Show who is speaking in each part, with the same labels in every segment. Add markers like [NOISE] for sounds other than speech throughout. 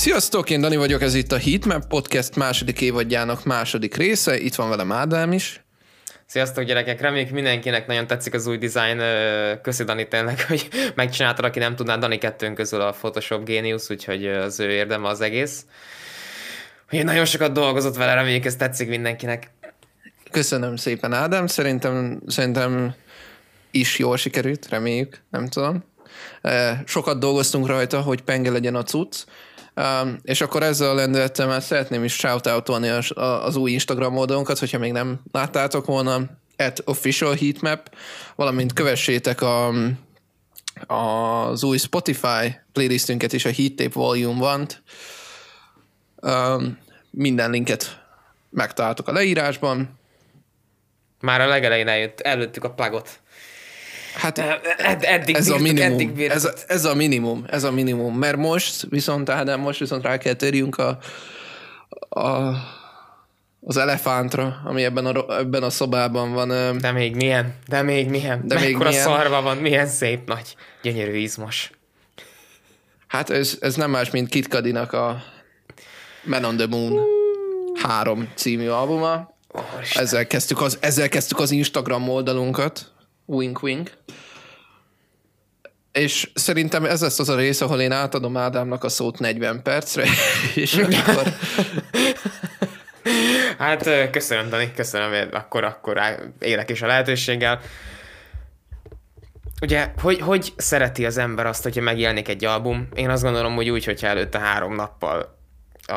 Speaker 1: Sziasztok, én Dani vagyok, ez itt a Heatmap Podcast második évadjának második része, itt van velem Ádám is.
Speaker 2: Sziasztok gyerekek, reméljük mindenkinek nagyon tetszik az új design. Köszi Dani tényleg, [LAUGHS] hogy megcsináltad, aki nem tudná, Dani kettőnk közül a Photoshop Genius, úgyhogy az ő érdeme az egész. Hogy nagyon sokat dolgozott vele, reméljük ez tetszik mindenkinek.
Speaker 1: Köszönöm szépen Ádám, szerintem, szerintem is jól sikerült, reméljük, nem tudom. Sokat dolgoztunk rajta, hogy penge legyen a cucc, És akkor ezzel a lendülettel szeretném is shoutoutolni az, az új Instagram oldalunkat, hogyha még nem láttátok volna, at official heatmap, valamint kövessétek a, az új Spotify playlistünket is, a Heat Tape Volume 1 um, minden linket megtaláltok a leírásban.
Speaker 2: Már a legelején eljött, előttük a plagot.
Speaker 1: Hát ed, eddig ez bírtuk, a minimum, eddig ez, a, ez a minimum, ez a minimum, mert most viszont, Ádám, most viszont rá kell térjünk a, a, az elefántra, ami ebben a, ebben a szobában van.
Speaker 2: De még milyen, de még milyen, de még milyen. szarva van, milyen szép nagy, gyönyörű izmos.
Speaker 1: Hát ez, ez nem más, mint Kit Kadinak a Man on the Moon 3 című albuma. Oh, ezzel kezdtük, az, ezzel kezdtük az Instagram oldalunkat. Wink wink. És szerintem ez lesz az a rész, ahol én átadom Ádámnak a szót 40 percre, [LAUGHS] és akkor... [LAUGHS]
Speaker 2: hát köszönöm, Dani, köszönöm, akkor, akkor élek is a lehetőséggel. Ugye, hogy, hogy szereti az ember azt, hogyha megjelenik egy album? Én azt gondolom, hogy úgy, hogyha előtte három nappal a,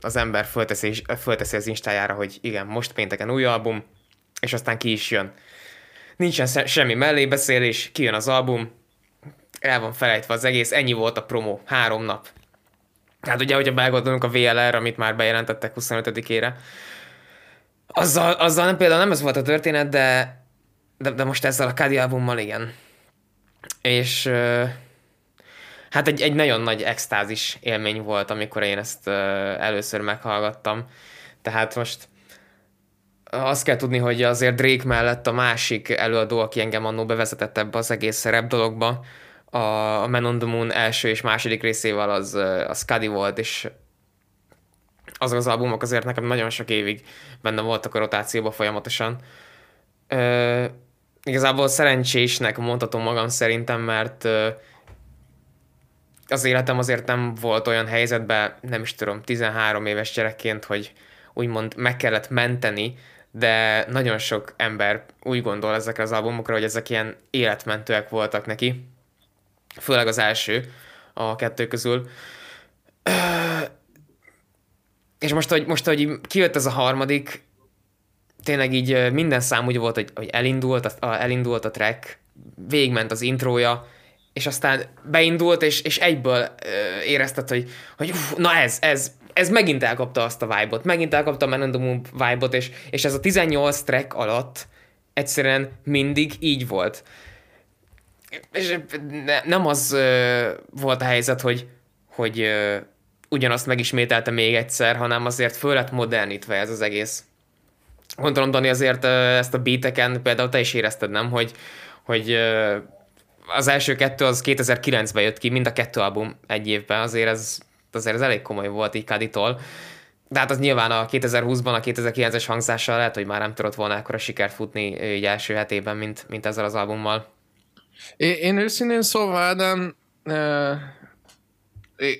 Speaker 2: az ember fölteszi, fölteszi az instájára, hogy igen, most pénteken új album, és aztán ki is jön nincsen semmi mellébeszélés, kijön az album, el van felejtve az egész, ennyi volt a promo, három nap. Tehát ugye, hogyha belgondolunk a VLR, amit már bejelentettek 25-ére, azzal, azzal nem, például nem ez volt a történet, de, de, de most ezzel a Kadi albummal igen. És hát egy, egy nagyon nagy extázis élmény volt, amikor én ezt először meghallgattam. Tehát most azt kell tudni, hogy azért Drake mellett a másik előadó, aki engem annó bevezetett ebbe az egész szerep dologba, a Man on the Moon első és második részével az, az Cuddy volt, és azok az albumok azért nekem nagyon sok évig benne voltak a rotációban folyamatosan. Ö, igazából szerencsésnek mondhatom magam szerintem, mert ö, az életem azért nem volt olyan helyzetben, nem is tudom, 13 éves gyerekként, hogy úgymond meg kellett menteni de nagyon sok ember úgy gondol ezekre az albumokra, hogy ezek ilyen életmentőek voltak neki. Főleg az első a kettő közül. És most, hogy, most, hogy kijött ez a harmadik, tényleg így minden szám úgy volt, hogy, hogy elindult, a, elindult a track, végment az intrója, és aztán beindult, és, és egyből érezted, hogy, hogy uf, na ez, ez, ez megint elkapta azt a vibe-ot, megint elkapta a Man the Moon vibe-ot, és, és ez a 18 track alatt egyszerűen mindig így volt. És ne, nem az ö, volt a helyzet, hogy, hogy ö, ugyanazt megismételte még egyszer, hanem azért föl lett modernítve ez az egész. Gondolom, Dani, azért ö, ezt a beateken például te is érezted, nem? Hogy, hogy ö, az első kettő az 2009-ben jött ki, mind a kettő album egy évben, azért ez azért ez elég komoly volt így Kaditól. De hát az nyilván a 2020-ban, a 2009-es hangzással lehet, hogy már nem tudott volna ekkora sikert futni így első hetében, mint, mint ezzel az albummal.
Speaker 1: Én, én őszintén szóval, Ádám, uh,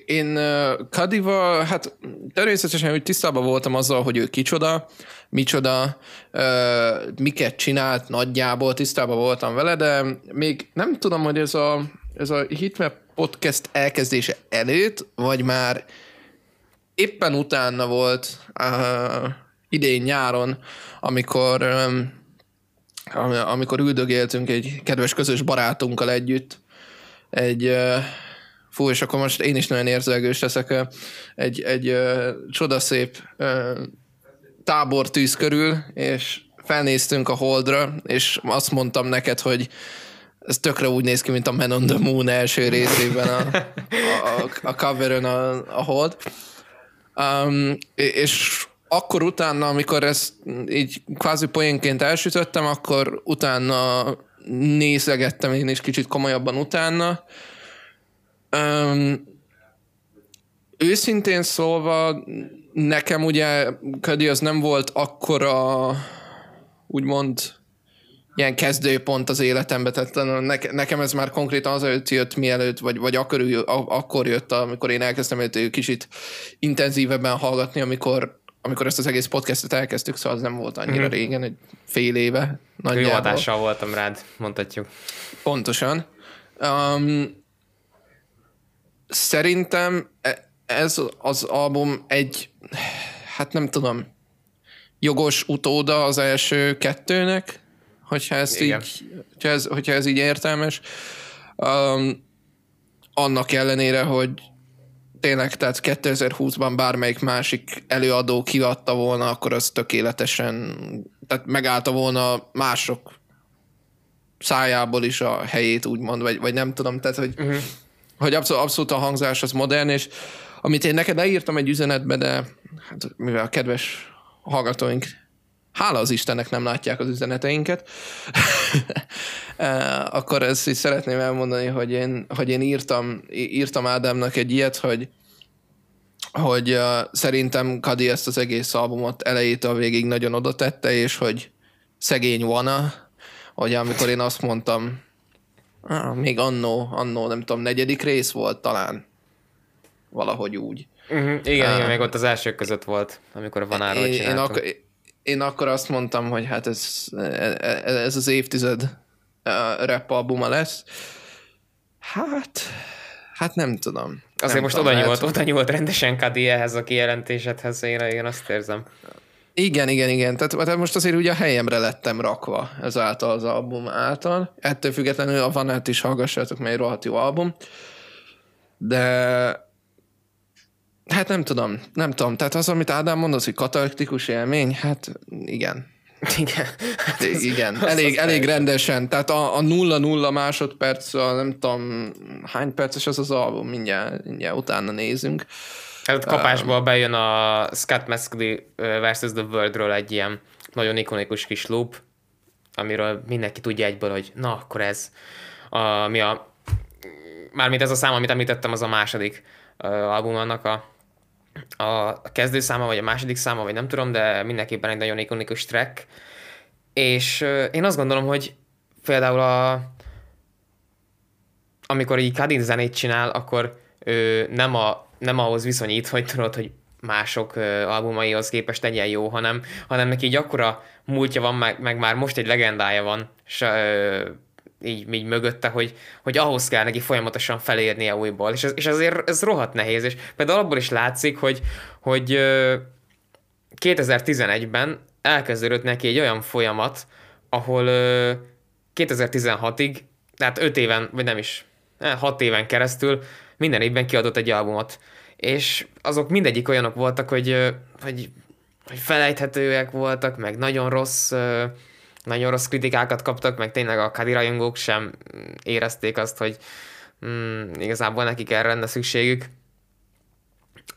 Speaker 1: én uh, Kadiva, hát természetesen, hogy tisztában voltam azzal, hogy ő kicsoda, micsoda, uh, miket csinált nagyjából, tisztában voltam vele, de még nem tudom, hogy ez a, ez a hitmap podcast elkezdése előtt, vagy már éppen utána volt uh, idén nyáron, amikor um, amikor üldögéltünk egy kedves közös barátunkkal együtt, egy uh, fú, és akkor most én is nagyon érzelgős leszek, egy, egy uh, csodaszép uh, tábortűz körül, és felnéztünk a Holdra, és azt mondtam neked, hogy ez tökre úgy néz ki, mint a Man on the Moon első részében a, a, a coveron a, a hold. Um, és akkor utána, amikor ezt így kvázi poénként elsütöttem, akkor utána nézegettem én is kicsit komolyabban utána. Um, őszintén szólva, nekem ugye Ködi az nem volt akkora, úgymond, ilyen kezdőpont az életembe, tehát nekem ez már konkrétan azért jött mielőtt, vagy, vagy akkor, akkor jött, amikor én elkezdtem őt kicsit intenzívebben hallgatni, amikor, amikor ezt az egész podcastet elkezdtük, szóval az nem volt annyira mm. régen, egy fél éve.
Speaker 2: Nagyjából. Jó hatással voltam rád, mondhatjuk.
Speaker 1: Pontosan. Um, szerintem e- ez az album egy, hát nem tudom, jogos utóda az első kettőnek, hogyha, ezt így, hogyha, ez, hogyha ez így értelmes. Um, annak ellenére, hogy tényleg, tehát 2020-ban bármelyik másik előadó kiadta volna, akkor az tökéletesen, tehát megállta volna mások szájából is a helyét, úgymond, vagy, vagy nem tudom, tehát, hogy, uh-huh. hogy abszolút, abszolút a hangzás az modern, és amit én neked leírtam egy üzenetbe, de hát, mivel a kedves hallgatóink hála az Istennek nem látják az üzeneteinket, [LAUGHS] akkor ezt is szeretném elmondani, hogy én, hogy én írtam, írtam Ádámnak egy ilyet, hogy hogy uh, szerintem Kadi ezt az egész albumot elejétől végig nagyon oda tette, és hogy szegény Wana, hogy amikor én azt mondtam, ah, még annó, annó, nem tudom, negyedik rész volt talán, valahogy úgy.
Speaker 2: Uh-huh. Igen, uh, igen, még ott az elsők között volt, amikor a Vanáról én,
Speaker 1: én, ak- én akkor azt mondtam, hogy hát ez, ez az évtized rap albuma lesz. Hát, hát nem tudom.
Speaker 2: Azért
Speaker 1: nem
Speaker 2: most tudom, oda nyúlt, oda nyúlt rendesen Kadi ehhez a kijelentésedhez, én, én azt érzem.
Speaker 1: Igen, igen, igen. Tehát, tehát most azért ugye a helyemre lettem rakva ezáltal az album által. Ettől függetlenül a Vanát is hallgassátok, mert egy rohadt jó album. De Hát nem tudom, nem tudom. Tehát az, amit Ádám mondott, hogy katalaktikus élmény, hát igen. [LAUGHS]
Speaker 2: Igen.
Speaker 1: Hát az, igen, az elég, az elég rendesen. Tehát a, a nulla-nulla másodperc, a nem tudom, hány perces az az album, mindjárt, mindjárt utána nézünk.
Speaker 2: Hát kapásból um, bejön a Scott Mescudi versus The Worldről egy ilyen nagyon ikonikus kis loop, amiről mindenki tudja egyből, hogy na, akkor ez, a, mi a, mármint ez a szám, amit említettem, az a második album annak a a kezdőszáma, vagy a második száma, vagy nem tudom, de mindenképpen egy nagyon ikonikus track. És én azt gondolom, hogy például a, amikor így Kadin zenét csinál, akkor ő nem, a, nem ahhoz viszonyít, hogy tudod, hogy mások albumaihoz képest legyen jó, hanem, hanem neki így akkora múltja van, meg, meg már most egy legendája van, és így, így mögötte, hogy, hogy ahhoz kell neki folyamatosan felérnie újból, és, ez, és azért ez rohadt nehéz, és például abból is látszik, hogy, hogy 2011-ben elkezdődött neki egy olyan folyamat, ahol 2016-ig, tehát 5 éven, vagy nem is, 6 eh, éven keresztül minden évben kiadott egy albumot. És azok mindegyik olyanok voltak, hogy, hogy, hogy felejthetőek voltak, meg nagyon rossz nagyon rossz kritikákat kaptak, meg tényleg a Kadi rajongók sem érezték azt, hogy mm, igazából nekik erre lenne szükségük.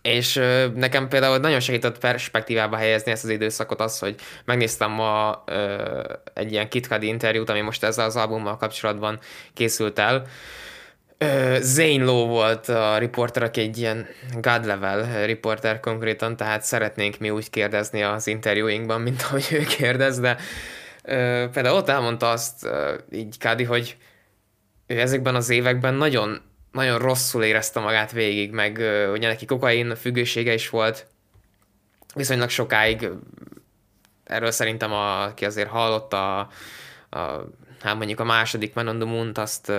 Speaker 2: És ö, nekem például nagyon segített perspektívába helyezni ezt az időszakot az, hogy megnéztem ma ö, egy ilyen Kit Cudi interjút, ami most ezzel az albummal kapcsolatban készült el. Ö, Zane Lowe volt a riporter, aki egy ilyen god level riporter konkrétan, tehát szeretnénk mi úgy kérdezni az interjúinkban, mint ahogy ő kérdez, de például ott elmondta azt így Kádi, hogy ő ezekben az években nagyon, nagyon rosszul érezte magát végig, meg ugye neki kokain függősége is volt viszonylag sokáig, erről szerintem a, aki azért hallott a, a hát mondjuk a második Man on the Moon-t, azt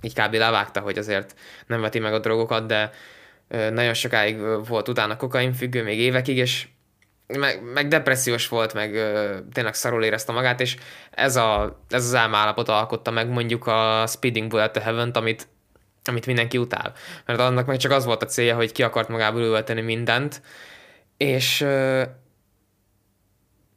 Speaker 2: így kb. levágta, hogy azért nem veti meg a drogokat, de nagyon sokáig volt utána kokain függő, még évekig, és meg, meg depressziós volt, meg ö, tényleg szarul érezte magát, és ez, a, ez az álmállapot alkotta meg mondjuk a Speeding Bullet to heaven amit, amit mindenki utál. Mert annak meg csak az volt a célja, hogy ki akart magából ülteni mindent, és ö,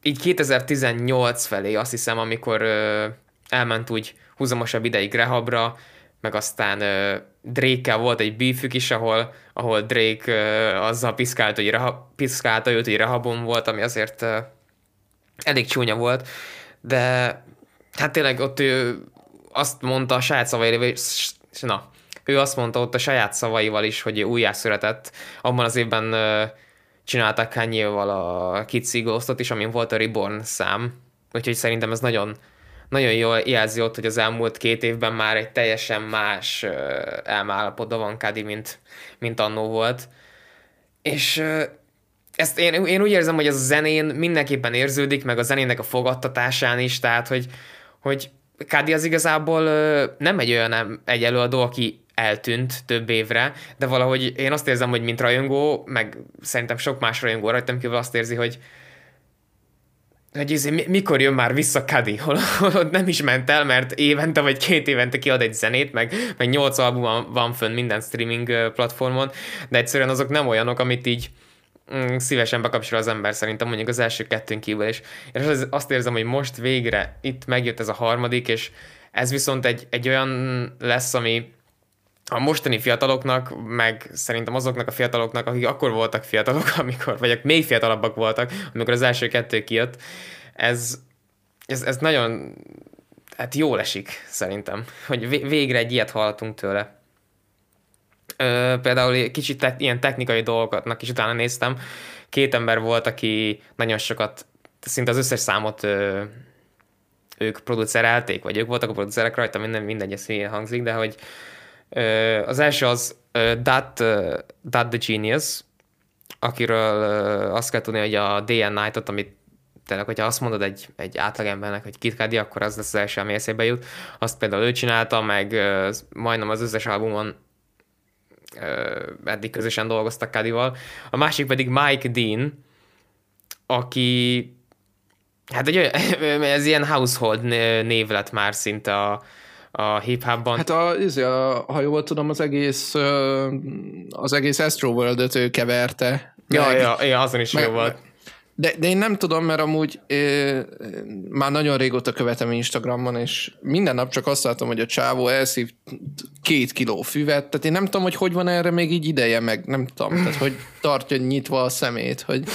Speaker 2: így 2018 felé azt hiszem, amikor ö, elment úgy húzamosabb ideig rehabra, meg aztán uh, Drake-kel volt egy beefük is, ahol, ahol Drake uh, azzal piszkált, hogy reha, piszkálta őt, hogy rehabon volt, ami azért uh, elég csúnya volt, de hát tényleg ott ő azt mondta a saját szavairól, hogy na, ő azt mondta ott a saját szavaival is, hogy újjászületett. Abban az évben csinálták kanye a Kids Ghostot is, amin volt a Reborn szám. Úgyhogy szerintem ez nagyon, nagyon jól jelzi ott, hogy az elmúlt két évben már egy teljesen más elmállapotban van Kadi, mint, mint annó volt. És ezt én, én úgy érzem, hogy ez a zenén mindenképpen érződik, meg a zenének a fogadtatásán is, tehát hogy, hogy Kádi az igazából nem egy olyan egy előadó, aki eltűnt több évre, de valahogy én azt érzem, hogy mint rajongó, meg szerintem sok más rajongó rajtam kívül azt érzi, hogy hogy ez, mikor jön már vissza Kadi, hol, hol nem is ment el, mert évente vagy két évente kiad egy zenét, meg, meg nyolc album van, van fönn minden streaming platformon, de egyszerűen azok nem olyanok, amit így mm, szívesen bekapcsol az ember szerintem mondjuk az első kettőn kívül, és, és az, azt érzem, hogy most végre itt megjött ez a harmadik, és ez viszont egy, egy olyan lesz, ami a mostani fiataloknak, meg szerintem azoknak a fiataloknak, akik akkor voltak fiatalok, [LAUGHS] amikor, vagy még fiatalabbak voltak, amikor az első kettő kijött, ez, ez, ez nagyon hát jól esik szerintem, hogy végre egy ilyet hallottunk tőle. Ö, például kicsit te, ilyen technikai dolgoknak is utána néztem. Két ember volt, aki nagyon sokat, szinte az összes számot ö, ők producerelték, vagy ők voltak a producerek rajta, minden, mindegy, ez hangzik, de hogy az első az Dat, Dat the Genius, akiről azt kell tudni, hogy a DN Night-ot, amit tényleg, hogyha azt mondod egy, egy átlagembernek, hogy Kid Cudi, akkor az lesz az első, ami eszébe jut. Azt például ő csinálta, meg majdnem az összes albumon eddig közösen dolgoztak Cudival. A másik pedig Mike Dean, aki hát egy, [LAUGHS] ez ilyen household név lett már szinte a, a hip-hopban.
Speaker 1: Hát a, izé, a, ha jól tudom, az egész az egész Astro World-öt ő keverte.
Speaker 2: Ja, meg, ja, ja, azon is meg, jó volt.
Speaker 1: De, de én nem tudom, mert amúgy é, már nagyon régóta követem Instagramon, és minden nap csak azt látom, hogy a csávó elszív két kiló füvet, tehát én nem tudom, hogy hogy van erre még így ideje, meg nem tudom, tehát hogy tartja nyitva a szemét, hogy... [LAUGHS]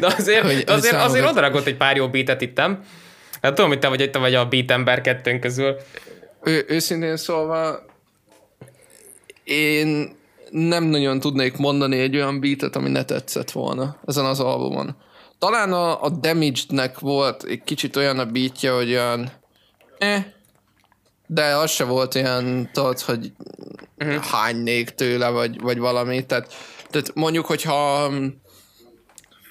Speaker 2: De azért, hogy, azért, azért, odarakott egy pár jó beatet itt, nem? Hát tudom, hogy te vagy, te vagy a beat ember kettőnk közül.
Speaker 1: Ő, őszintén szólva, én nem nagyon tudnék mondani egy olyan beatet, ami ne tetszett volna ezen az albumon. Talán a, a Damaged-nek volt egy kicsit olyan a beatja, hogy olyan eh, de az se volt ilyen, tudod, hogy uh-huh. hánynék tőle, vagy, vagy valami. Tehát, tehát mondjuk, hogyha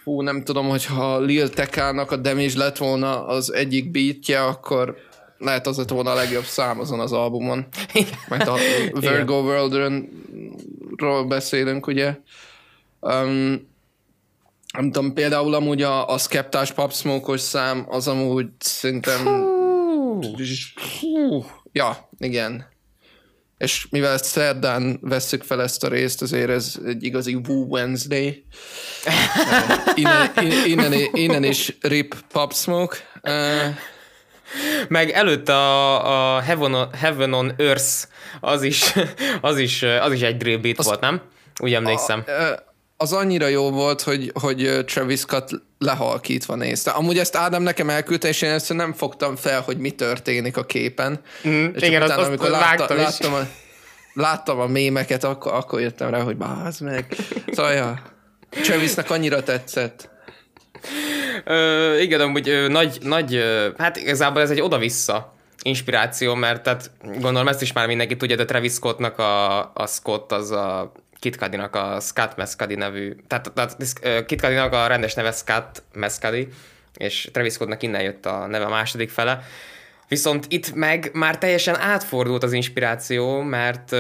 Speaker 1: fú, nem tudom, hogyha Lil Tekának a Damage lett volna az egyik beatje, akkor lehet az lett volna a legjobb szám azon az albumon. Mert a Virgo World-ről beszélünk, ugye. Um, nem tudom, például amúgy a, a Skeptás Pop Smoke-os szám az amúgy szerintem... Hú, ja, igen. És mivel szerdán vesszük fel ezt a részt, azért ez egy igazi Woo Wednesday. [LAUGHS] innen, innen, innen is Rip Pop Smoke.
Speaker 2: Meg előtt a, a Heaven, on, Heaven on Earth az is, az is, az is egy drill beat az, volt, nem? Úgy emlékszem. A,
Speaker 1: az annyira jó volt, hogy, hogy Travis Scott lehalkítva nézte. Amúgy ezt Ádám nekem elküldte, és én ezt nem fogtam fel, hogy mi történik a képen.
Speaker 2: Mm, és igen, utána, azt, amikor látta,
Speaker 1: láttam, a, láttam a mémeket, akkor, akkor jöttem rá, hogy báz meg. Szóval, ja, Travisnek annyira tetszett.
Speaker 2: Ö, igen, amúgy ö, nagy, nagy, ö, hát igazából ez egy oda-vissza inspiráció, mert tehát gondolom ezt is már mindenki tudja, de Travis Scottnak a, a Scott az a Kit Cudi-nak a Scott Mescudi nevű, tehát, tehát Kit Cudi-nak a rendes neve Scott Mescudi, és Travis Scottnak innen jött a neve a második fele. Viszont itt meg már teljesen átfordult az inspiráció, mert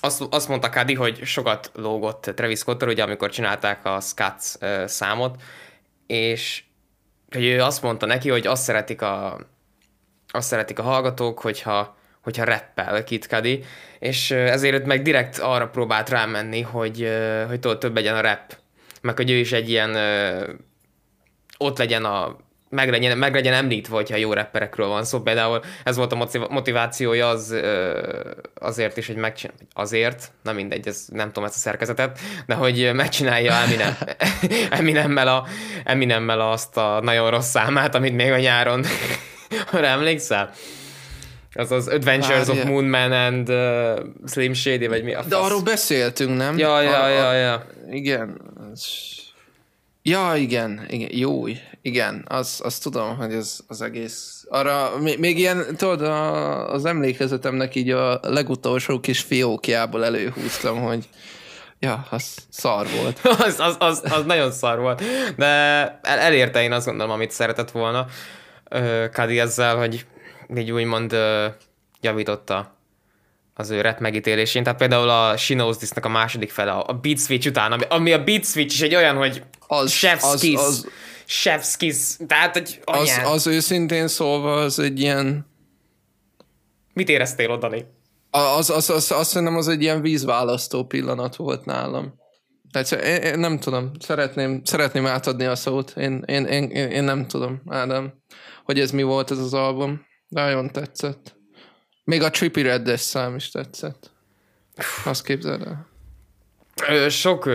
Speaker 2: azt, azt mondta Kadi, hogy sokat lógott Travis Scott, ugye amikor csinálták a Scott számot, és hogy ő azt mondta neki, hogy azt szeretik a, azt szeretik a hallgatók, hogyha, hogyha rappel Kid Cudi, és ezért meg direkt arra próbált rámenni, hogy, hogy több legyen a rap, meg hogy ő is egy ilyen ott legyen a meg legyen, meg legyen említve, hogyha jó rapperekről van szó. Például ez volt a motivációja az, azért is, hogy megcsinálja, azért, nem mindegy, ez, nem tudom ezt a szerkezetet, de hogy megcsinálja Eminem, [LAUGHS] Eminemmel, a, Eminemmel azt a nagyon rossz számát, amit még a nyáron [LAUGHS] arra emlékszel? Az az Adventures Várja. of Moonman and uh, Slim Shady, vagy mi a
Speaker 1: fasz? De arról beszéltünk, nem?
Speaker 2: Ja, ja, a, ja, ja.
Speaker 1: Igen. Ja, igen, igen, jó, igen, az, az tudom, hogy ez az egész, arra, még, még ilyen, tudod, a, az emlékezetemnek így a legutolsó kis fiókjából előhúztam, hogy ja, az szar volt. [LAUGHS]
Speaker 2: az, az, az, az nagyon szar volt, de el, elérte én azt gondolom, amit szeretett volna Kadi ezzel, hogy így úgymond javította az ő rap megítélésén. Tehát például a She Knows This-nek a második fele, a Beat Switch után, ami, ami a Beat Switch is egy olyan, hogy az, Chef's az, Kiss. Az, Chef's Kiss. Tehát, hogy
Speaker 1: az, az őszintén szólva az egy ilyen...
Speaker 2: Mit éreztél oda, Dani?
Speaker 1: Az, az, az, azt szerintem az egy ilyen vízválasztó pillanat volt nálam. Tehát én, én nem tudom, szeretném, szeretném átadni a szót. Én, én, én, én nem tudom, Ádám, hogy ez mi volt ez az album. Nagyon tetszett. Még a Trippy red szám is tetszett. Azt képzeld
Speaker 2: el. Sok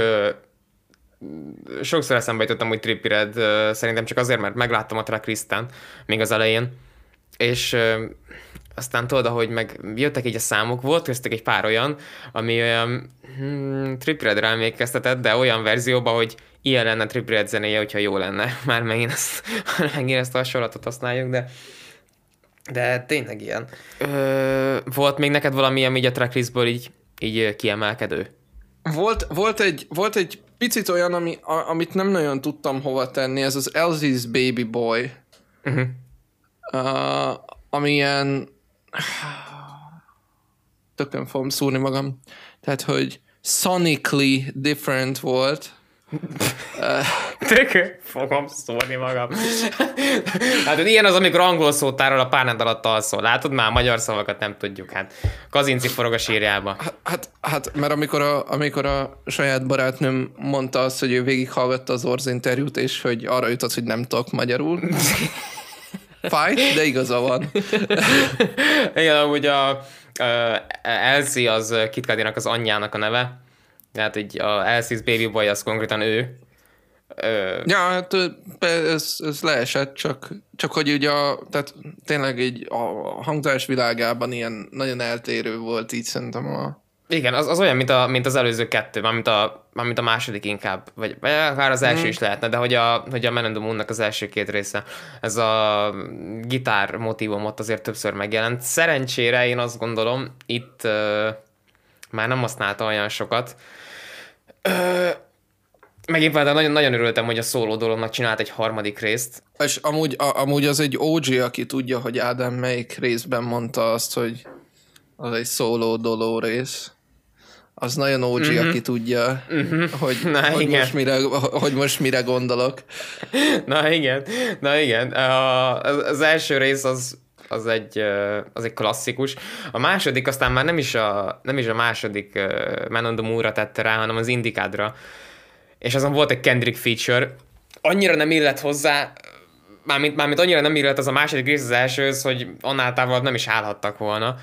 Speaker 2: sokszor eszembe jutottam, hogy Trippy Red, szerintem csak azért, mert megláttam a tracklisten még az elején, és aztán tudod, hogy meg jöttek így a számok, volt köztük egy pár olyan, ami olyan hmm, Trippy Red-re emlékeztetett, de olyan verzióban, hogy ilyen lenne Trippy Red zenéje, hogyha jó lenne. [LAUGHS] Már megint ezt, [LAUGHS] megint ezt a hasonlatot használjuk, de de tényleg ilyen. Ö, volt még neked valami, ami így a tracklistből így, így kiemelkedő?
Speaker 1: Volt, volt, egy, volt egy picit olyan, ami, a, amit nem nagyon tudtam hova tenni, ez az Elsie's Baby Boy. Uh-huh. Uh, ami ilyen tökön fogom szúrni magam. Tehát, hogy sonically different volt,
Speaker 2: Tök, fogom szólni magam. hát ilyen az, amikor angol szótárral a párnád alatt alszol. Látod már, magyar szavakat nem tudjuk. Hát kazinci forog a sírjába.
Speaker 1: Hát, hát, hát mert amikor a, amikor a saját barátnőm mondta azt, hogy ő végighallgatta az Orz interjút, és hogy arra jutott, hogy nem tudok magyarul. Fáj, de igaza van.
Speaker 2: Igen, amúgy a, a Elsie az Kitkadinak az anyjának a neve, tehát így a Elsie's Baby Boy az konkrétan ő.
Speaker 1: Ö... Ja, hát ez, ez leesett, csak, csak hogy ugye a, tehát tényleg így a hangzás világában ilyen nagyon eltérő volt így szerintem a...
Speaker 2: Igen, az, az olyan, mint, a, mint az előző kettő, mint a, mint a második inkább, vagy, vagy akár az első mm. is lehetne, de hogy a, hogy a Men the Moon-nak az első két része, ez a gitár motivum ott azért többször megjelent. Szerencsére én azt gondolom, itt uh, már nem használta olyan sokat, Ö, megint de nagyon, nagyon örültem, hogy a szóló dolognak csinált egy harmadik részt.
Speaker 1: És amúgy, a, amúgy az egy OG, aki tudja, hogy Ádám melyik részben mondta azt, hogy az egy szóló doló rész. Az nagyon OG, mm-hmm. aki tudja, mm-hmm. hogy, Na, hogy, igen. Most mire, hogy most mire gondolok.
Speaker 2: Na igen, na igen. A, az első rész az az egy, az egy klasszikus. A második aztán már nem is a, nem is a második Man on tette rá, hanem az Indikádra. És azon volt egy Kendrick feature. Annyira nem illett hozzá, mármint, mármint annyira nem illett az a második rész az elsőhöz, hogy annál távolabb nem is állhattak volna.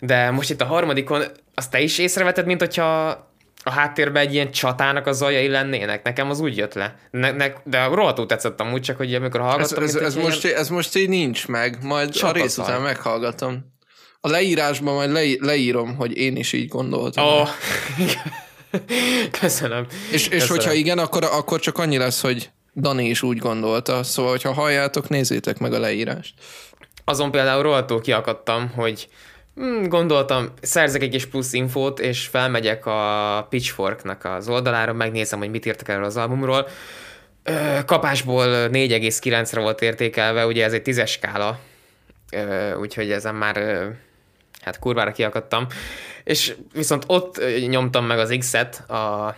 Speaker 2: De most itt a harmadikon, azt te is észreveted, mint hogyha a háttérben egy ilyen csatának a zajai lennének. Nekem az úgy jött le. Ne, ne, de rohadtul tetszett amúgy, csak hogy amikor hallgattam...
Speaker 1: Ez, ez, ez, most, ilyen... ez most így nincs meg, majd Csapaszal. a rész után meghallgatom. A leírásban majd le, leírom, hogy én is így gondoltam.
Speaker 2: Oh. [LAUGHS] Köszönöm.
Speaker 1: És, és
Speaker 2: Köszönöm.
Speaker 1: hogyha igen, akkor, akkor csak annyi lesz, hogy Dani is úgy gondolta. Szóval, hogyha halljátok, nézzétek meg a leírást.
Speaker 2: Azon például rohadtul kiakadtam, hogy gondoltam, szerzek egy kis plusz infót, és felmegyek a Pitchforknak az oldalára, megnézem, hogy mit írtak erről az albumról. Kapásból 4,9-re volt értékelve, ugye ez egy tízes skála, úgyhogy ezen már hát kurvára kiakadtam. És viszont ott nyomtam meg az X-et a,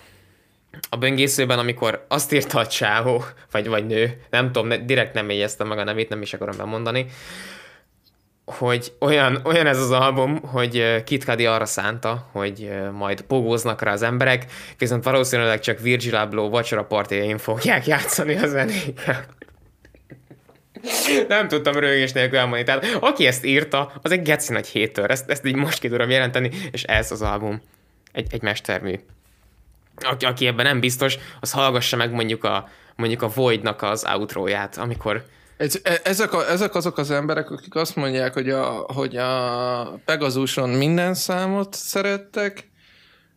Speaker 2: a böngészőben, amikor azt írta a csávó, vagy, vagy nő, nem tudom, direkt nem éjeztem meg a nevét, nem is akarom bemondani, hogy olyan, olyan ez az album, hogy Kit Cudi arra szánta, hogy majd pogóznak rá az emberek, viszont valószínűleg csak Virgil Abloh vacsora partjain fogják játszani a zenéket. Nem tudtam rögés nélkül elmondani. Tehát aki ezt írta, az egy geci nagy hétör. Ezt, ezt így most ki tudom jelenteni, és ez az album. Egy, egy mestermű. Aki, aki ebben nem biztos, az hallgassa meg mondjuk a, mondjuk a Voidnak az outróját, amikor
Speaker 1: Ez, e- ezek, a, ezek azok az emberek, akik azt mondják, hogy a, hogy a Pegasuson minden számot szerettek,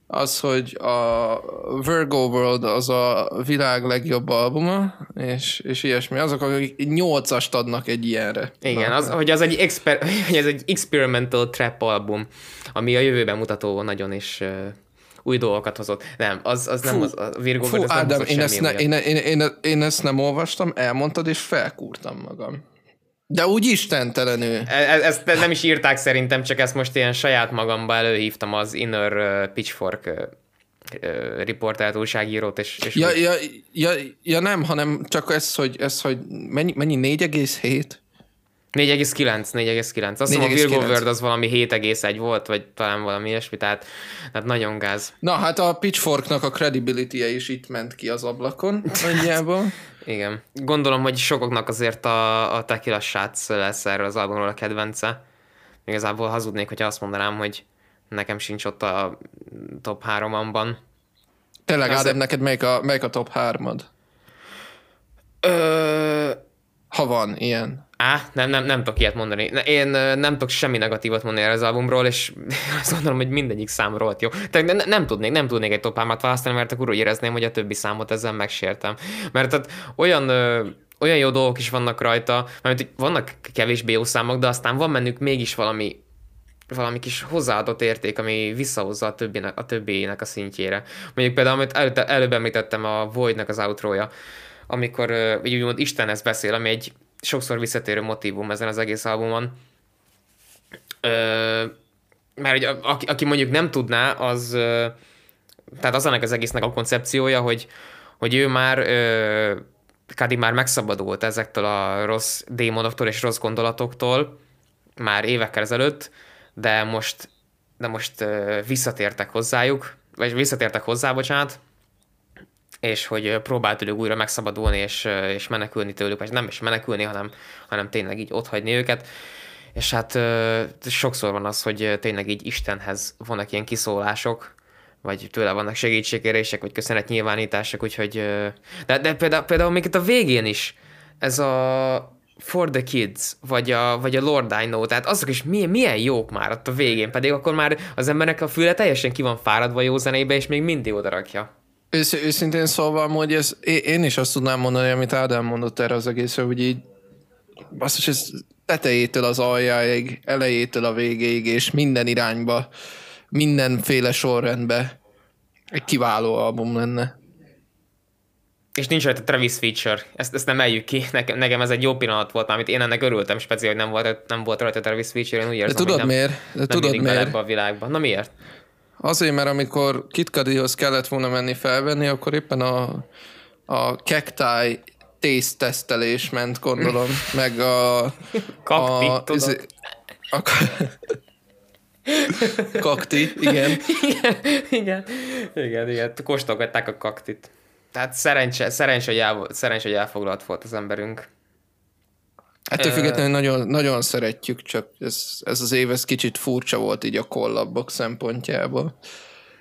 Speaker 1: az, hogy a Virgo World az a világ legjobb albuma, és, és ilyesmi. Azok, akik nyolcast adnak egy ilyenre.
Speaker 2: Igen, Na, az, hogy, az egy exper- [LAUGHS] hogy ez egy experimental trap album, ami a jövőben mutató nagyon uh, új dolgokat hozott. Nem, az, az fú, nem az, a Virgo
Speaker 1: fú,
Speaker 2: az
Speaker 1: Ádám,
Speaker 2: nem
Speaker 1: én, ezt ne,
Speaker 2: én,
Speaker 1: én, én, én, ezt nem olvastam, elmondtad, és felkúrtam magam. De úgy istentelenül.
Speaker 2: E- Ezt nem is írták szerintem, csak ezt most ilyen saját magamba előhívtam az Inner Pitchfork riportált újságírót, és, és
Speaker 1: Ja,
Speaker 2: úgy-
Speaker 1: ja, ja, ja, nem, hanem csak ez, hogy, ez, hogy mennyi, mennyi 4,7?
Speaker 2: 4,9, 4,9. Azt hiszem a
Speaker 1: 4,9.
Speaker 2: Virgo World az valami 7,1 volt, vagy talán valami ilyesmi, tehát, tehát nagyon gáz.
Speaker 1: Na hát a Pitchforknak a credibility-e is itt ment ki az ablakon, nagyjából. [LAUGHS]
Speaker 2: Igen. Gondolom, hogy sokoknak azért a, a Tequila Shots lesz erről az albumról a kedvence. Igazából hazudnék, hogyha azt mondanám, hogy nekem sincs ott a top 3-amban.
Speaker 1: Tényleg. Ádám, neked melyik a, melyik a top 3
Speaker 2: Ö,
Speaker 1: Ha van ilyen.
Speaker 2: Á, nem, nem, nem tudok ilyet mondani. Én nem tudok semmi negatívat mondani erre az albumról, és [LAUGHS] azt gondolom, hogy mindegyik szám rohadt jó. Tehát ne, nem tudnék, nem tudnék egy topámat választani, mert akkor úgy érezném, hogy a többi számot ezzel megsértem. Mert tehát olyan, olyan jó dolgok is vannak rajta, mert vannak kevésbé jó számok, de aztán van bennük mégis valami valami kis hozzáadott érték, ami visszahozza a többinek, a többiének a szintjére. Mondjuk például, amit előtt, előbb említettem, a Voidnak az outrója, amikor így úgymond Istenhez beszél, ami egy sokszor visszatérő motivum ezen az egész albumon. Mert hogy aki, aki mondjuk nem tudná, az tehát az ennek az egésznek a koncepciója, hogy, hogy ő már ö, Kadi már megszabadult ezektől a rossz démonoktól és rossz gondolatoktól már évekkel ezelőtt, de most, de most visszatértek hozzájuk, vagy visszatértek hozzá, bocsánat, és hogy próbál tőlük újra megszabadulni, és, és menekülni tőlük, vagy nem is menekülni, hanem, hanem tényleg így otthagyni őket. És hát sokszor van az, hogy tényleg így Istenhez vannak ilyen kiszólások, vagy tőle vannak segítségkérések, vagy köszönetnyilvánítások, úgyhogy... De, de például, például még itt a végén is ez a For the Kids, vagy a, vagy a Lord I Know, tehát azok is milyen, milyen jók már ott a végén, pedig akkor már az embernek a füle teljesen ki van fáradva jó zenébe, és még mindig oda rakja.
Speaker 1: Ősz, őszintén szólva, hogy ez, én- is azt tudnám mondani, amit Ádám mondott erre az egészre, hogy így basszus, ez tetejétől az aljáig, elejétől a végéig, és minden irányba, mindenféle sorrendbe egy kiváló album lenne.
Speaker 2: És nincs rajta Travis feature, ezt, ezt nem eljük ki, nekem, nekem ez egy jó pillanat volt, amit én ennek örültem, speciál, hogy nem volt, nem volt rajta Travis feature, én úgy
Speaker 1: De
Speaker 2: érzem,
Speaker 1: tudod
Speaker 2: hogy nem,
Speaker 1: miért? De
Speaker 2: nem
Speaker 1: tudod miért?
Speaker 2: ebbe a világba. Na miért?
Speaker 1: Azért, mert amikor Kid Cudihoz kellett volna menni felvenni, akkor éppen a, a cacti taste tesztelés ment, gondolom, [LAUGHS] meg a...
Speaker 2: Kakti,
Speaker 1: a,
Speaker 2: tudod?
Speaker 1: izé- a, [LAUGHS] kakti, igen.
Speaker 2: igen, igen, igen, igen, kóstolgatták a kaktit. Tehát szerencse, szerencse, hogy, el, szerencse, hogy elfoglalt volt az emberünk.
Speaker 1: Ettől függetlenül nagyon, nagyon szeretjük, csak ez, ez az év ez kicsit furcsa volt így a kollabok szempontjából.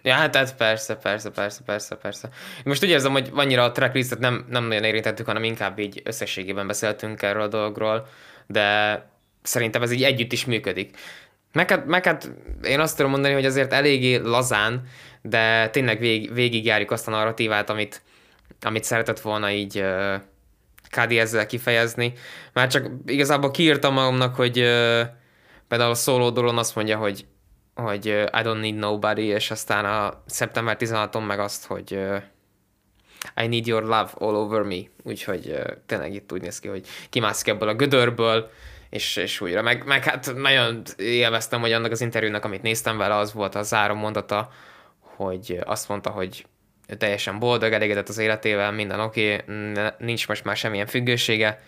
Speaker 2: Ja, hát, hát persze, persze, persze, persze, persze. Most úgy érzem, hogy annyira a tracklistet nem, nem nagyon érintettük, hanem inkább így összességében beszéltünk erről a dologról, de szerintem ez így együtt is működik. Meg hát, meg hát én azt tudom mondani, hogy azért eléggé lazán, de tényleg vég, végigjárjuk azt a narratívát, amit, amit szeretett volna így Kadi ezzel kifejezni. Már csak igazából kiírtam magamnak, hogy például a Solo Dolon azt mondja, hogy hogy I don't need nobody, és aztán a szeptember 16-on meg azt, hogy I need your love all over me. Úgyhogy tényleg itt úgy néz ki, hogy kimászik ebből a gödörből, és, és újra. Meg, meg hát nagyon élveztem, hogy annak az interjúnak, amit néztem vele, az volt a záró mondata, hogy azt mondta, hogy ő teljesen boldog, elégedett az életével, minden oké, okay, nincs most már semmilyen függősége.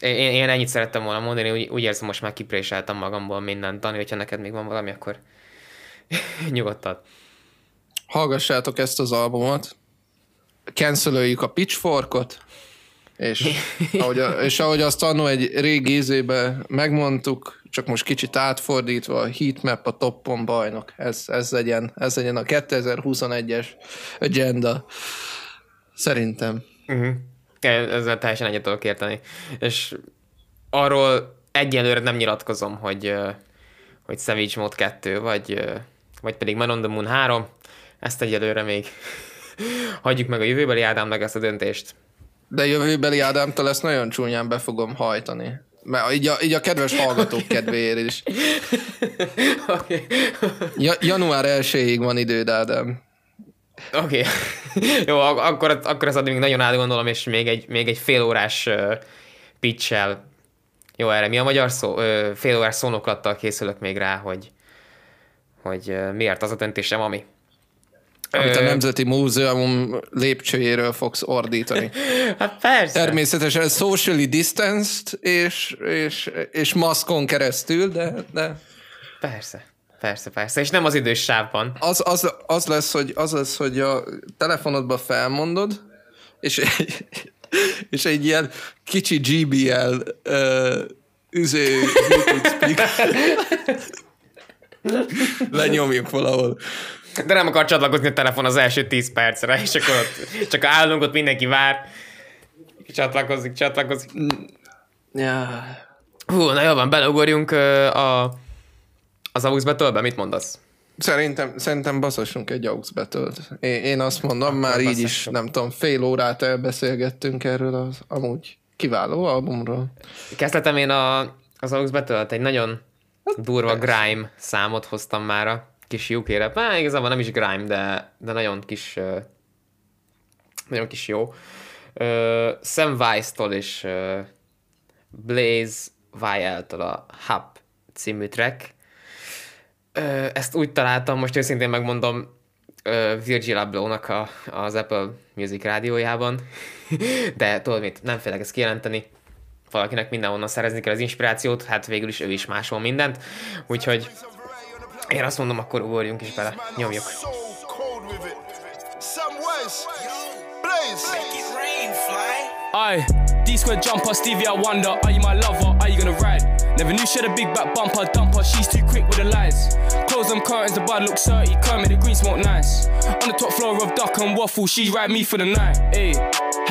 Speaker 2: Én, én ennyit szerettem volna mondani, úgy, úgy érzem, most már kipréseltem magamból mindent. Dani, hogyha neked még van valami, akkor [LAUGHS] nyugodtan.
Speaker 1: Hallgassátok ezt az albumot, cancelöljük a Pitchforkot, és [LAUGHS] ahogy, a, és ahogy azt annó egy régi ízébe megmondtuk, csak most kicsit átfordítva, a heatmap a toppon bajnok. Ez, ez, legyen, ez legyen a 2021-es agenda. Szerintem.
Speaker 2: Uh-huh. Ezzel teljesen egyet tudok érteni. És arról egyelőre nem nyilatkozom, hogy, hogy Savage Mode 2, vagy, vagy pedig Man on the Moon 3. Ezt egyelőre még [LAUGHS] hagyjuk meg a jövőbeli Ádámnak ezt a döntést.
Speaker 1: De jövőbeli Ádámtól ezt nagyon csúnyán be fogom hajtani. Mert így a, így a kedves hallgatók kedvéért is. okay. ja, január 1 van időd, Ádám.
Speaker 2: Oké. Okay. Jó, akkor, akkor ezt addig még nagyon átgondolom, és még egy, még egy fél órás uh, pitch-el. Jó, erre mi a magyar szó? Uh, fél órás szónoklattal készülök még rá, hogy, hogy uh, miért az a döntésem, ami.
Speaker 1: Amit a Nemzeti Múzeum lépcsőjéről fogsz ordítani. [LAUGHS]
Speaker 2: hát persze.
Speaker 1: Természetesen socially distanced és, és, és maszkon keresztül, de, de...
Speaker 2: Persze. Persze, persze, és nem az idős sávban.
Speaker 1: Az, az, az, lesz, hogy, az lesz, hogy a telefonodba felmondod, és egy, [LAUGHS] és egy ilyen kicsi GBL uh, üző [LAUGHS] lenyomjuk valahol.
Speaker 2: De nem akar csatlakozni a telefon az első 10 percre, és akkor ott, csak állunk, ott mindenki vár. Csatlakozik, csatlakozik.
Speaker 1: Ja.
Speaker 2: Hú, na jó van, beleugorjunk a, az AUX battle mit mondasz?
Speaker 1: Szerintem, szerintem baszassunk egy AUX battle én, én azt mondom, Akkor már így is, nem tudom, fél órát elbeszélgettünk erről az amúgy kiváló albumról.
Speaker 2: Kezdhetem én a, az AUX battle egy nagyon durva grime számot hoztam már kis UK-re. Hát, igazából nem is grime, de, de nagyon kis nagyon kis jó. Sam Weiss-tól és Blaze Vial-tól a Hub című track. Ezt úgy találtam, most őszintén megmondom, Virgil Abloh-nak a, az Apple Music rádiójában, [LAUGHS] de tudod mit, nem félek ezt kijelenteni, valakinek mindenhonnan szerezni kell az inspirációt, hát végül is ő is máshol mindent, úgyhogy én azt mondom, akkor ugorjunk is bele. Nyomjuk. Aye, D-square jumper, Stevie, I wonder, are you my lover, are you gonna ride? Never knew she had a big back bumper, dumper, she's too quick with the lies. Close them curtains, the bud looks 30, Kermit, the green smoke nice. On the top floor of Duck and Waffle, she ride me for the night. Hey,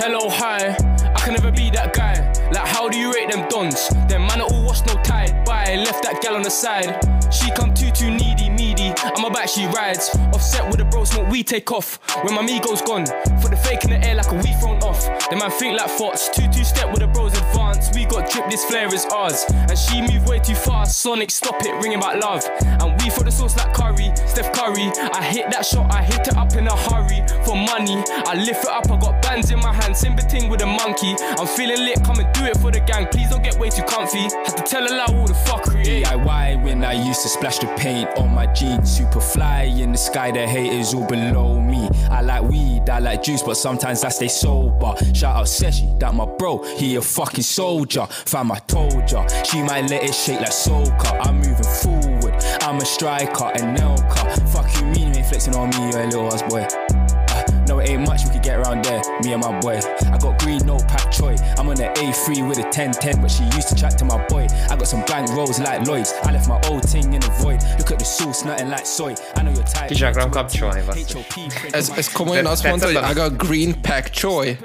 Speaker 2: hello, hi, I can never be that guy. Like, how do you rate them dons? Them man are all wash no tide. Left that gal on the side. She come too, too needy, meaty. I'm about she rides. Offset with the bro smoke, we take off. When my Migo's gone, for the fake in the air like a we thrown off. The man think like thoughts, two, two step with the bros advance. We got drip, this flare is ours. And she move way too fast. Sonic, stop it, ringing about love. And we for the sauce like curry, Steph Curry. I hit that shot, I hit it up in money, I lift it up, I got bands in my hand. Simba ting with a monkey. I'm feeling lit, come and do it for the gang. Please don't get way too comfy. Had to tell a lie all the fuckery. DIY when I used to splash the paint on my jeans. Super fly in the sky, the haters all below me. I like weed, I like juice, but sometimes I stay sober. Shout out Seshi, that my bro, he a fucking soldier. Fam, I told ya, she might let it shake like soca. I'm moving forward, I'm a striker and Nelka. Fuck you mean you ain't flexing on me, you a little ass boy. No, it ain't much we could get around there, me and my boy. I got green, no pack Choi. I'm on the A3 with a 1010, but she used to chat to my boy. I got some bank rolls like Lloyds. I left my old ting in the void. Look at the sauce, nothing like soy. I know you're tired. Ki akrom kapcsolni,
Speaker 1: ez, ez komolyan azt mondta, hogy I got green pack Choi.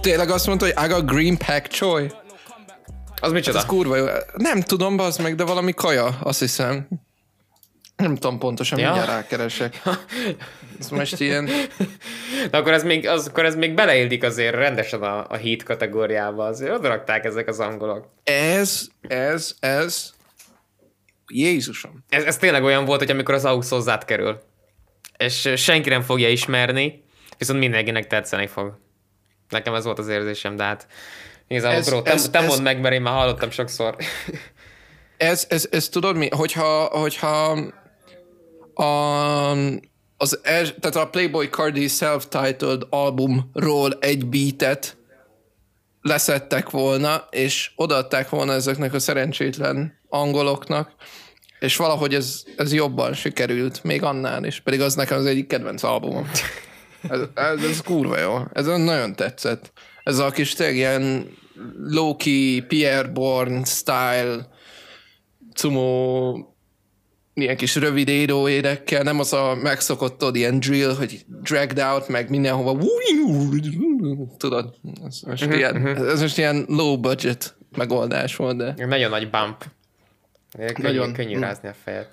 Speaker 1: Tényleg azt mondta, hogy I got green pack Choi.
Speaker 2: Az micsoda?
Speaker 1: Ez kurva jó. Nem tudom, bazd meg, de valami kaja, azt hiszem. Nem tudom pontosan, ja. mindjárt rákeresek. Ez most ilyen...
Speaker 2: De akkor ez még, az, akkor ez még beleillik azért rendesen a, a hit kategóriába, azért oda rakták ezek az angolok.
Speaker 1: Ez, ez, ez, Jézusom.
Speaker 2: Ez, ez tényleg olyan volt, hogy amikor az AUX hozzád kerül, és senki nem fogja ismerni, viszont mindenkinek tetszeni fog. Nekem ez volt az érzésem, de hát igazából ez, bro, te, ez, te mondd ez, meg, mert én már hallottam sokszor.
Speaker 1: Ez, ez, ez tudod mi? Hogyha, hogyha a, az er, tehát a Playboy Cardi self-titled albumról egy beatet leszettek volna, és odaadták volna ezeknek a szerencsétlen angoloknak, és valahogy ez, ez jobban sikerült, még annál is, pedig az nekem az egyik kedvenc albumom. Ez, ez, ez kurva jó. Ez nagyon tetszett. Ez a kis tényleg ilyen low-key, Pierre Bourne style, cumó ilyen kis rövid érekkel, nem az a megszokott tudod, ilyen drill, hogy dragged out, meg mindenhova tudod, ez most, uh-huh, ilyen, uh-huh. ez most ilyen low budget megoldás volt, de...
Speaker 2: Nagyon nagy bump. Könnyű, Nagyon, könnyű rázni a fejed.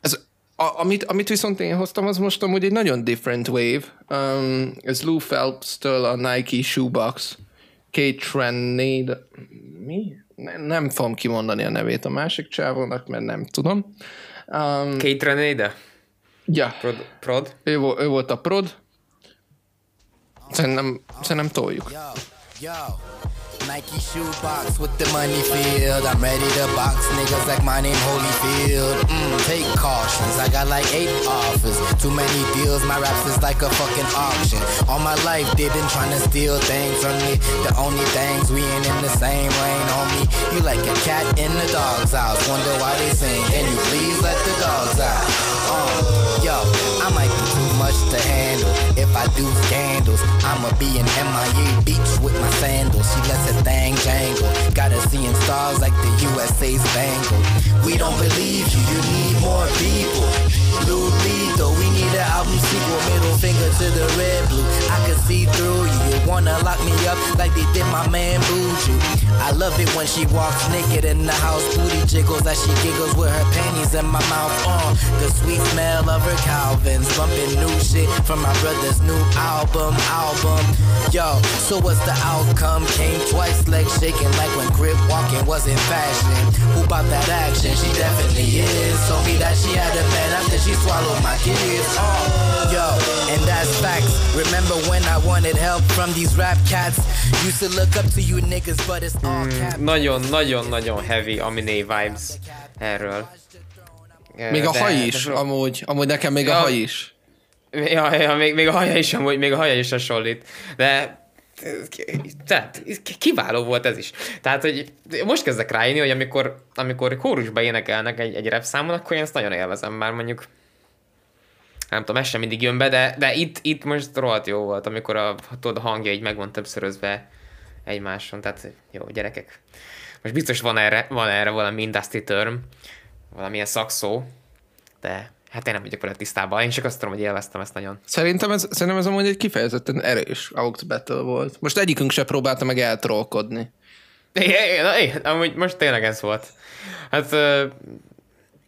Speaker 1: Ez, a, amit, amit viszont én hoztam, az most amúgy egy nagyon different wave. Um, ez Lou Phelps-től a Nike Shoebox. Kate Trenade... Mi? Nem, fogom kimondani a nevét a másik csávónak, mert nem tudom.
Speaker 2: Um, Kate Trenade?
Speaker 1: Ja.
Speaker 2: Prod? prod?
Speaker 1: Ő, ő volt a prod. Szerintem, szerintem toljuk. Yo, yo. Nike shoebox with the money field. I'm ready to box niggas like my name Holyfield. Mm, take cautions. I got like eight offers. Too many deals. My raps is like a fucking auction. All my life they've been trying to steal things from me. The only things we ain't in the same lane, homie. You like a cat in the dog's house. Wonder why they sing. Can you please let the dogs out? Uh, yo, I might be too much to handle. If I do scandals, I'ma be in MIA beach with my sandals. She lets it thing jangle. Gotta seeing stars like the USA's bangle. We don't believe you, you need more people. Blue though we need an album sequel. Finger to the red blue. I can see through you. You wanna lock me up like they did my man Buju. I love it when she walks naked in the house. Booty jiggles as she giggles with her panties in my mouth. Uh, the sweet smell of her Calvins. Bumping new shit from my brother's new album. Album. Yo, so what's the outcome? Came twice, legs shaking like when grip walking was in fashion. Who bought that action? She definitely is. Told me that she had a man after she swallowed my kids. Oh, yo, and that's facts. Remember when I wanted help from these rap cats? Used to look up to you niggas, but it's all mm, cap. Nagyon, nagyon, nagyon heavy Aminé vibes erről. Még a haj is, de, amúgy. Amúgy nekem még ja, a haj is. Ja, ja még, még a haja is amúgy, még a haja is hasonlít. De tehát kiváló volt ez is. Tehát, hogy most kezdek rájönni, hogy amikor, amikor kórusba énekelnek egy, egy rap számon, akkor én ezt nagyon élvezem, már mondjuk nem tudom, ez sem mindig jön be, de, de itt, itt most rohadt jó volt, amikor a, tudod, a hangja így meg van többszörözve egymáson, tehát jó, gyerekek. Most biztos van erre, van erre valami industry term, valamilyen szakszó, de hát én nem vagyok vele tisztában, én csak azt tudom, hogy élveztem ezt nagyon. Szerintem ez, szerintem ez amúgy egy kifejezetten erős Aux Battle volt. Most egyikünk se próbálta meg é, é, amúgy most tényleg ez volt. Hát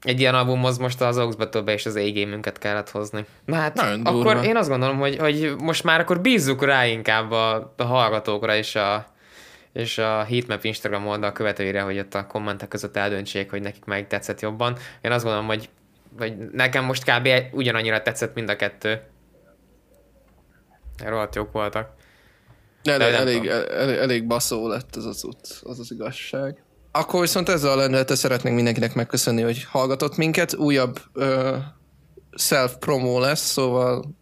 Speaker 1: egy ilyen albumhoz most az Aux Battle-be és az A-game kellett hozni. Na hát Nagyon akkor durva. én azt gondolom, hogy, hogy most már akkor bízzuk rá inkább a, a hallgatókra és a, és a Heatmap Instagram oldal követőire, hogy ott a kommentek között eldöntsék, hogy nekik meg tetszett jobban. Én azt gondolom, hogy, hogy nekem most kb. ugyanannyira tetszett mind a kettő. Rohadt jók voltak. Elég, elég, elég, elég baszó lett ez az út, az az igazság. Akkor viszont ezzel a lendülettel szeretnénk mindenkinek megköszönni, hogy hallgatott minket. Újabb uh, self-promo lesz, szóval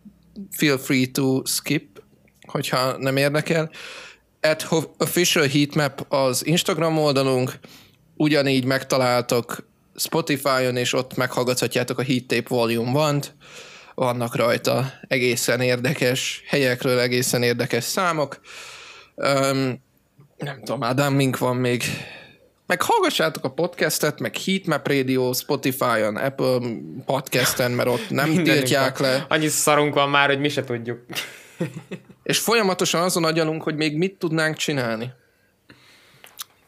Speaker 1: feel free to skip, hogyha nem érdekel. At Official Heatmap az Instagram oldalunk, ugyanígy megtaláltok Spotify-on, és ott meghallgathatjátok a Heat Tape Volume 1 vannak rajta egészen érdekes helyekről, egészen érdekes számok. Um, nem tudom, Adam Mink van még meg hallgassátok a podcastet, meg Heatmap Radio, Spotify-on, Apple podcasten, mert ott nem [LAUGHS] tiltják le.
Speaker 2: Annyi szarunk van már, hogy mi se tudjuk. [LAUGHS]
Speaker 1: És folyamatosan azon agyalunk, hogy még mit tudnánk csinálni.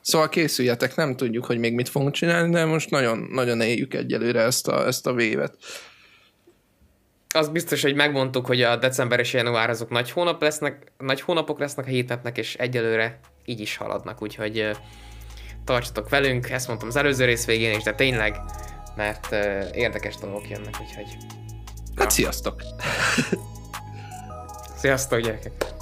Speaker 1: Szóval készüljetek, nem tudjuk, hogy még mit fogunk csinálni, de most nagyon, nagyon éljük egyelőre ezt a, ezt a vévet.
Speaker 2: Az biztos, hogy megmondtuk, hogy a december és január azok nagy, hónap lesznek, nagy hónapok lesznek a hétnapnek, és egyelőre így is haladnak, úgyhogy tartsatok velünk, ezt mondtam az előző rész végén is, de tényleg, mert uh, érdekes dolgok jönnek, úgyhogy...
Speaker 1: Hát sziasztok!
Speaker 2: sziasztok, gyerekek!